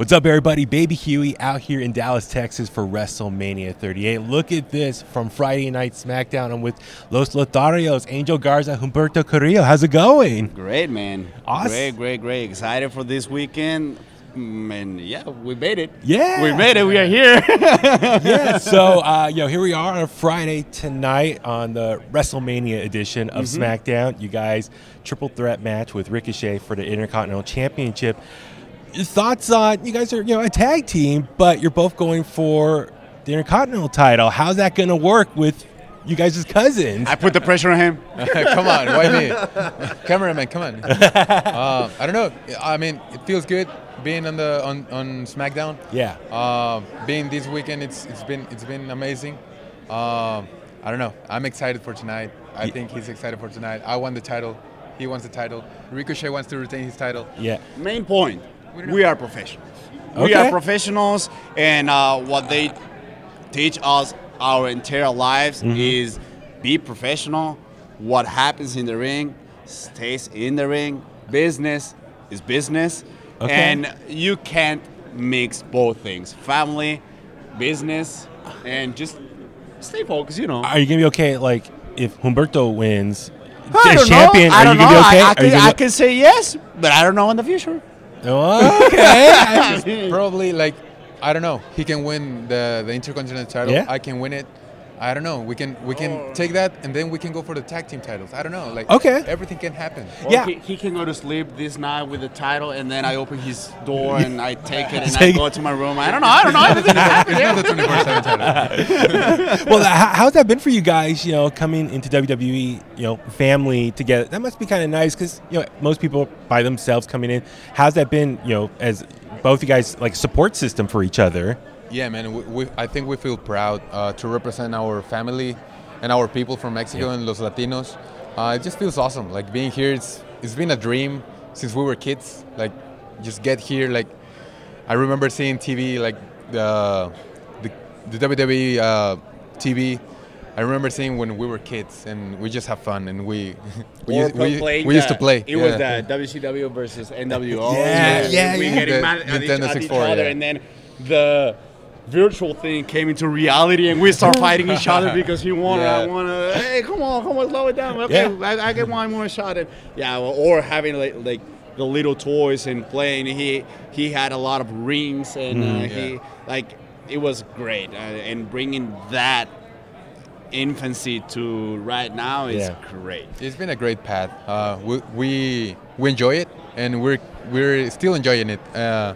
What's up, everybody? Baby Huey out here in Dallas, Texas for WrestleMania 38. Look at this from Friday Night SmackDown. I'm with Los Lotharios, Angel Garza, Humberto Carrillo. How's it going? Great, man. Awesome. Great, great, great. Excited for this weekend. Mm, And yeah, we made it. Yeah. We made it. We are here. yeah, so uh, know, here we are on a Friday tonight on the WrestleMania edition of SmackDown. You guys, triple threat match with Ricochet for the Intercontinental Championship. Your thoughts on you guys are you know a tag team, but you're both going for the Intercontinental title. How's that going to work with you guys as cousins? I put the pressure on him. come on, why me? Cameraman, come on. uh, I don't know. I mean, it feels good being on the on, on SmackDown. yeah, Uh, being this weekend, it's it's been it's been amazing. Um, I don't know. I'm excited for tonight. I Ye- think he's excited for tonight. I won the title. He wants the title. Ricochet wants to retain his title. yeah, Main point We don't we know. are professionals. We are professionals, and uh, what they teach us our entire lives Mm-hmm. is be professional. What happens in the ring stays in the ring. Business is business, Okay. and you can't mix both things: family, business, and just stay focused. You know. Are you gonna be okay? Like if Humberto wins, I don't champion, know. I are don't know. okay? I, I, can, I can say yes, but I don't know in the future. Oh, okay. Probably like I don't know. He can win the the Intercontinental title. Yeah. I can win it. I don't know. We can we can Oh. take that and then we can go for the tag team titles. I don't know. Like Okay. everything can happen. Or Yeah. He, he can go to sleep this night with the title, and then I open his door and I take it and Take- I go to my room. I don't know. I don't know. Everything can happen. It's not the 24/7 title. well, how, how's that been for you guys? You know, coming into WWE, you know, family together. That must be kind of nice because you know most people by themselves coming in. How's that been? You know, as both you guys like support system for each other. Yeah, man. We, we, I think we feel proud uh, to represent our family and our people from Mexico Yeah. and Los Latinos. Uh, it just feels awesome. Like being here, it's, it's been a dream since we were kids. Like just get here. Like I remember seeing TV, like the the, the WWE uh, TV. I remember seeing when we were kids, and we just have fun, and we we, used, we, we used to play. It was Yeah. the WCW versus NWO. Yeah, and yeah, we yeah. getting mad at, each, at each other, yeah. and then the virtual thing came into reality, and we start fighting each other because he won. I Yeah. want to. Hey, come on, come on, slow it down. Okay, Yeah. I, I get one more shot. And yeah, or having like, like the little toys and playing. He he had a lot of rings, and uh, he like it was great. Uh, and bringing that infancy to right now is Yeah. great. It's been a great path. Uh, we, we we enjoy it, and we're we're still enjoying it. Uh,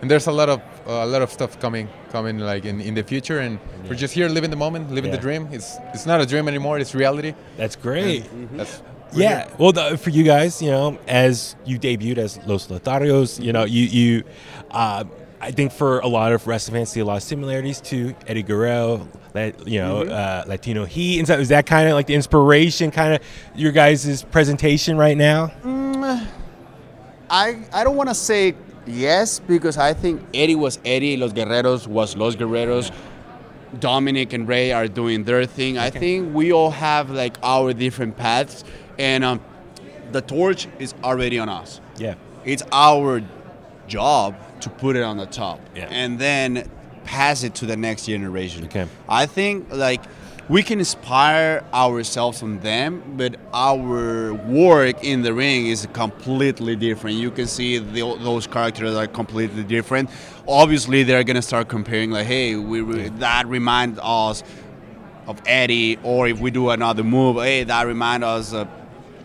and there's a lot of a lot of stuff coming coming like in, in the future, and we're just here living the moment, living Yeah. the dream. It's it's not a dream anymore; it's reality. That's great. That's Yeah. Well, the, for you guys, you know, as you debuted as Los Lotharios, you know, you you, uh, I think for a lot of wrestling fans, see a lot of similarities to Eddie Guerrero, that you know, uh, Latino Heat, and so is that kind of like the inspiration, kind of your guys' presentation right now? I, I don't want to say yes because I think Eddie was Eddie, Los Guerreros was Los Guerreros. Dominic and Ray are doing their thing. I think we all have like our different paths, and um, the torch is already on us. Yeah. It's our job to put it on the top Yeah. and then pass it to the next generation. Okay. I think like we can inspire ourselves from them, but our work in the ring is completely different. You can see the, those characters are completely different. Obviously, they're gonna start comparing like, hey, we re- that reminds us of Eddie, or if we do another move, hey, that reminds us of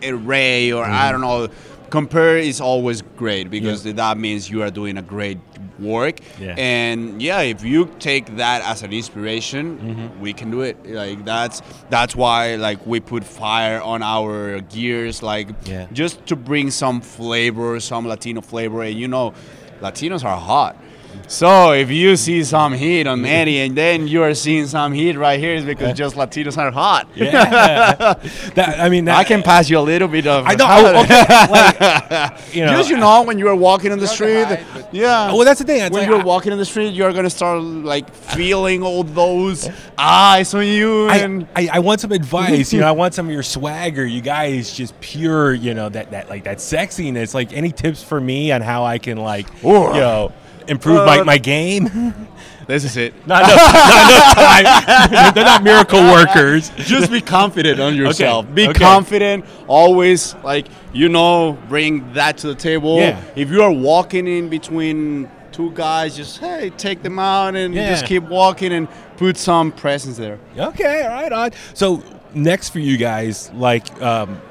Ray, or I mm-hmm. don't know. Compare is always great because Yeah. that means you are doing a great work. Yeah. And yeah, if you take that as an inspiration, Mm-hmm. we can do it. Like that's that's why like we put fire on our gears, like Yeah. just to bring some flavor, some Latino flavor. And you know, Latinos are hot. So if you see some heat on Eddie, and then you are seeing some heat right here, is because just Latinos are hot. Yeah. that, I mean, that, I can pass you a little bit of. I know. oh, okay. like, you know. Just you know, when you are walking in the street, hide, yeah. Well, that's the thing. It's when like, you're I- walking in the street, you're gonna start like feeling all those eyes on you, and I, I, I want some advice. You know, I want some of your swagger. You guys just pure. You know that that like that sexiness. Like any tips for me on how I can like Ooh. you know improve my, my game. This is it. Not enough, not enough time. They're not miracle workers. Just be confident on yourself. Be okay. confident. Always, like you know, bring that to the table. Yeah. If you are walking in between two guys, just hey, take them out and Yeah. just keep walking and put some presence there. Okay, all right, on. So next for you guys, like um,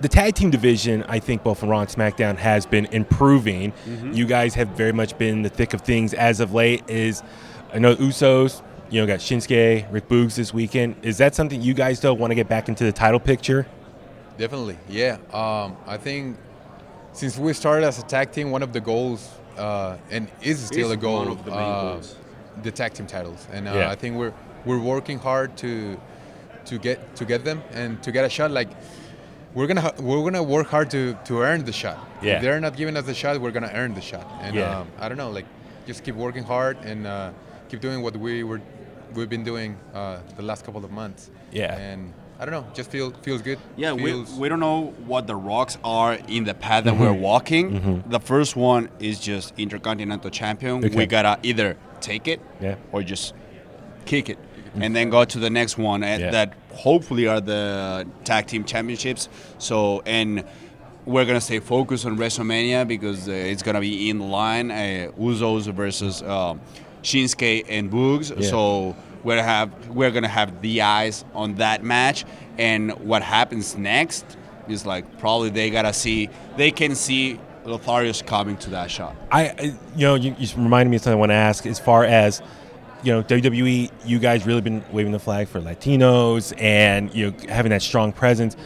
the tag team division, I think both on Raw and SmackDown has been improving. You guys have very much been in the thick of things as of late. Is I know Usos, you know, got Shinsuke, Rick Boogs this weekend. Is that something you guys don't want to get back into the title picture? Definitely, yeah. Um, I think since we started as a tag team, one of the goals, uh, and is still Is a goal, one of the main uh, goals. the tag team titles. And uh, Yeah. I think we're we're working hard to to get to get them and to get a shot. Like we're gonna ha- we're gonna work hard to to earn the shot. Yeah. If they're not giving us the shot, we're gonna earn the shot. And Yeah. um, I don't know, like just keep working hard and uh, keep doing what we were we've been doing uh, the last couple of months. Yeah. And I don't know, just feel feels good. Yeah, we, feels, we don't know what the rocks are in the path that we're walking. The first one is just Intercontinental Champion. Okay. We gotta either take it Yeah. or just kick it, and then go to the next one and Yeah. that hopefully are the tag team championships. So and we're gonna stay focused on WrestleMania because uh, it's gonna be in line. Uh, Usos versus um Shinsuke and Boogs. Yeah. So we're have we're gonna have the eyes on that match, and what happens next is like probably they gotta see they can see Lotharios coming to that shot. I, I you know, you, you reminded me of something I want to ask as far as, you know, WWE, you guys really been waving the flag for Latinos and, you know, having that strong presence.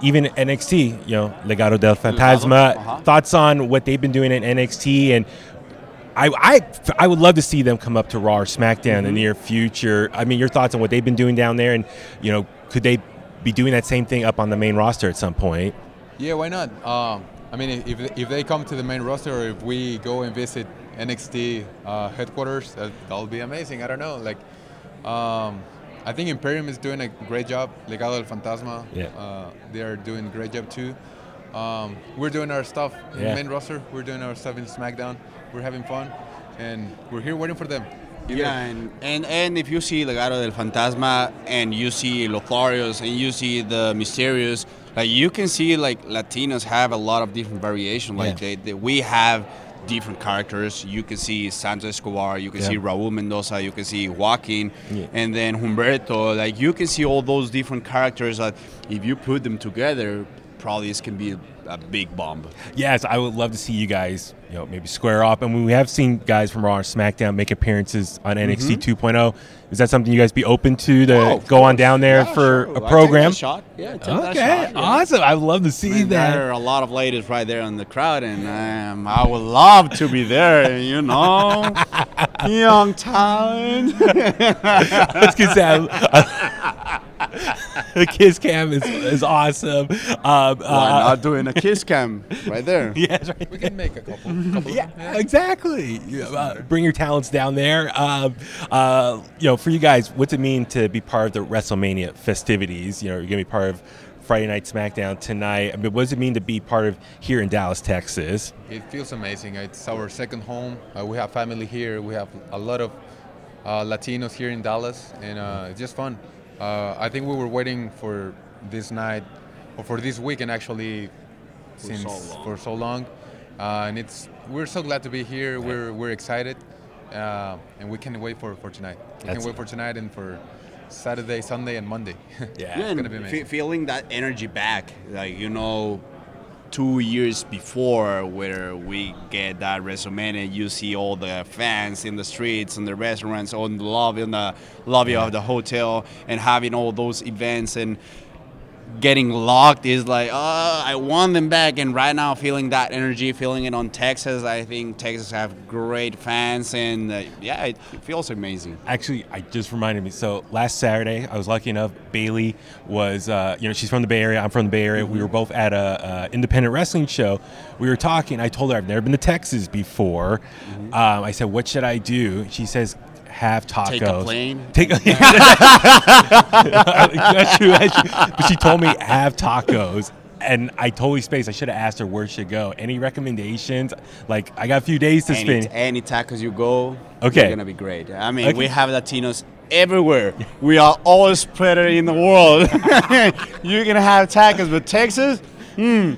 Even NXT, you know, Legado del Fantasma. uh-huh. Thoughts on what they've been doing in NXT and I, I, I would love to see them come up to Raw or SmackDown in the near future. I mean, your thoughts on what they've been doing down there, and you know, could they be doing that same thing up on the main roster at some point? Yeah, why not? Um, I mean, if, if they come to the main roster, or if we go and visit NXT uh, headquarters, that, that'll be amazing. I don't know. Like, um, I think Imperium is doing a great job. Legado del Fantasma, Yeah. uh, they are doing a great job too. Um, we're doing our stuff in Yeah. main roster. We're doing our stuff in SmackDown. We're having fun, and we're here waiting for them. Yeah, and, and and if you see Legado del Fantasma and you see Lotharios and you see the Mysterios, like you can see like Latinos have a lot of different variation. Like Yeah. they, they, we have different characters. You can see Santos Escobar, you can Yeah. see Raul Mendoza, you can see Joaquin, Yeah. and then Humberto. Like you can see all those different characters that if you put them together, probably this can be a, big bomb. Yes, I would love to see you guys, you know, maybe square off. And we have seen guys from Raw or SmackDown make appearances on NXT 2.0. Is that something you guys be open to to Mm-hmm. Oh, go on down there Yeah, for sure. a program? that shot. Yeah, that Okay, shot, yeah. awesome. I'd love to see And there that. are a lot of ladies right there in the crowd, and um, I would love to be there. You know, young talent. Let's get that. The kiss cam is, is awesome. Um, Why uh, not doing a kiss cam right there? yes, right. We can make a couple. couple Yeah, exactly. You uh, bring your talents down there. Um, uh, you know, for you guys, what's it mean to be part of the WrestleMania festivities? You know, you're gonna be part of Friday Night SmackDown tonight. I mean, what does it mean to be part of here in Dallas, Texas? It feels amazing. It's our second home. Uh, we have family here. We have a lot of uh, Latinos here in Dallas, and uh, it's just fun. Uh, I think we were waiting for this night, or for this weekend actually, since so for so long, uh, and it's we're so glad to be here. We're we're excited, uh, and we can't wait for, for tonight. We That's- can wait for tonight and for Saturday, Sunday, and Monday. Yeah. Yeah, it's gonna be fe- amazing. feeling that energy back, like you know, two years before, where we get that WrestleMania, you see all the fans in the streets and the restaurants, on the lobby, in the lobby of the hotel, and having all those events and getting locked is like, oh, I want them back. And right now, feeling that energy, feeling it on Texas, I think Texas have great fans, and uh, yeah, it, it feels amazing. Actually, I just reminded me. So last Saturday, I was lucky enough. Bayley was, uh, you know, she's from the Bay Area. I'm from the Bay Area. We were both at a uh, independent wrestling show. We were talking. I told her I've never been to Texas before. Um, I said, "What should I do?" She says, "Have tacos." Take a plane. Take a. that's true, that's true. But she told me have tacos and I totally spaced. I should have asked her where she go. Any recommendations? Like, I got a few days to any, spin. any tacos you go, Okay. it's gonna be great. I mean, Okay. we have Latinos everywhere. we are all spread in the world. You're gonna have tacos, but Texas, hmm,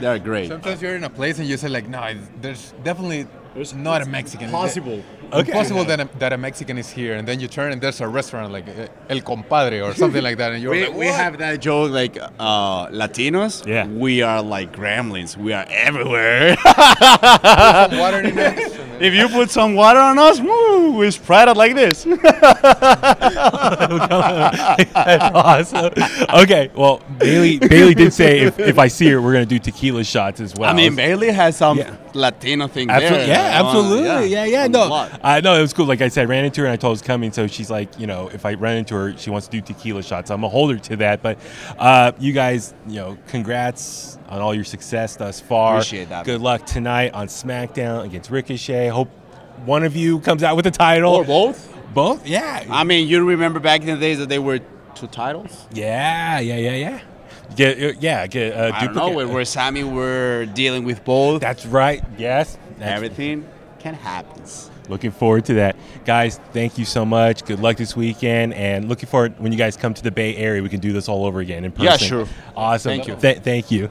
they're great. Sometimes you're in a place and you say like, no, there's definitely There's- not a Mexican. possible. It's Okay. possible that a, that a Mexican is here, and then you turn and there's a restaurant like uh, El Compadre or something like that, and you're We, like, we have that joke like uh, Latinos. Yeah. We are like gremlins. We are everywhere. Some water in it. and then- if you put some water on us, woo, we spread it like this. That's awesome. Okay, well, Bayley Bayley did say if, if I see her, we're gonna do tequila shots as well. I mean, Bayley has some Yeah. Latino thing Absolutely, there. yeah, uh, absolutely, yeah, yeah. on the No. I know it was cool. Like I said, I ran into her and I told her it's coming. So she's like, you know, if I run into her, she wants to do tequila shots. I'm gonna hold her to that. But uh, you guys, you know, congrats on all your success thus far. Appreciate that. Good luck tonight on SmackDown against Ricochet. Hope one of you comes out with the title. Or both. Both? Yeah. I mean, you remember back in the days that they were two titles? yeah, yeah, yeah, yeah. Get uh, yeah, get uh, I don't know, where, where Sami were dealing with both. That's right. Yes. That's- Everything can happen. Looking forward to that. Guys, thank you so much. Good luck this weekend. And looking forward when you guys come to the Bay Area, we can do this all over again in person. Yeah, sure. Awesome. Thank you. Th- thank you.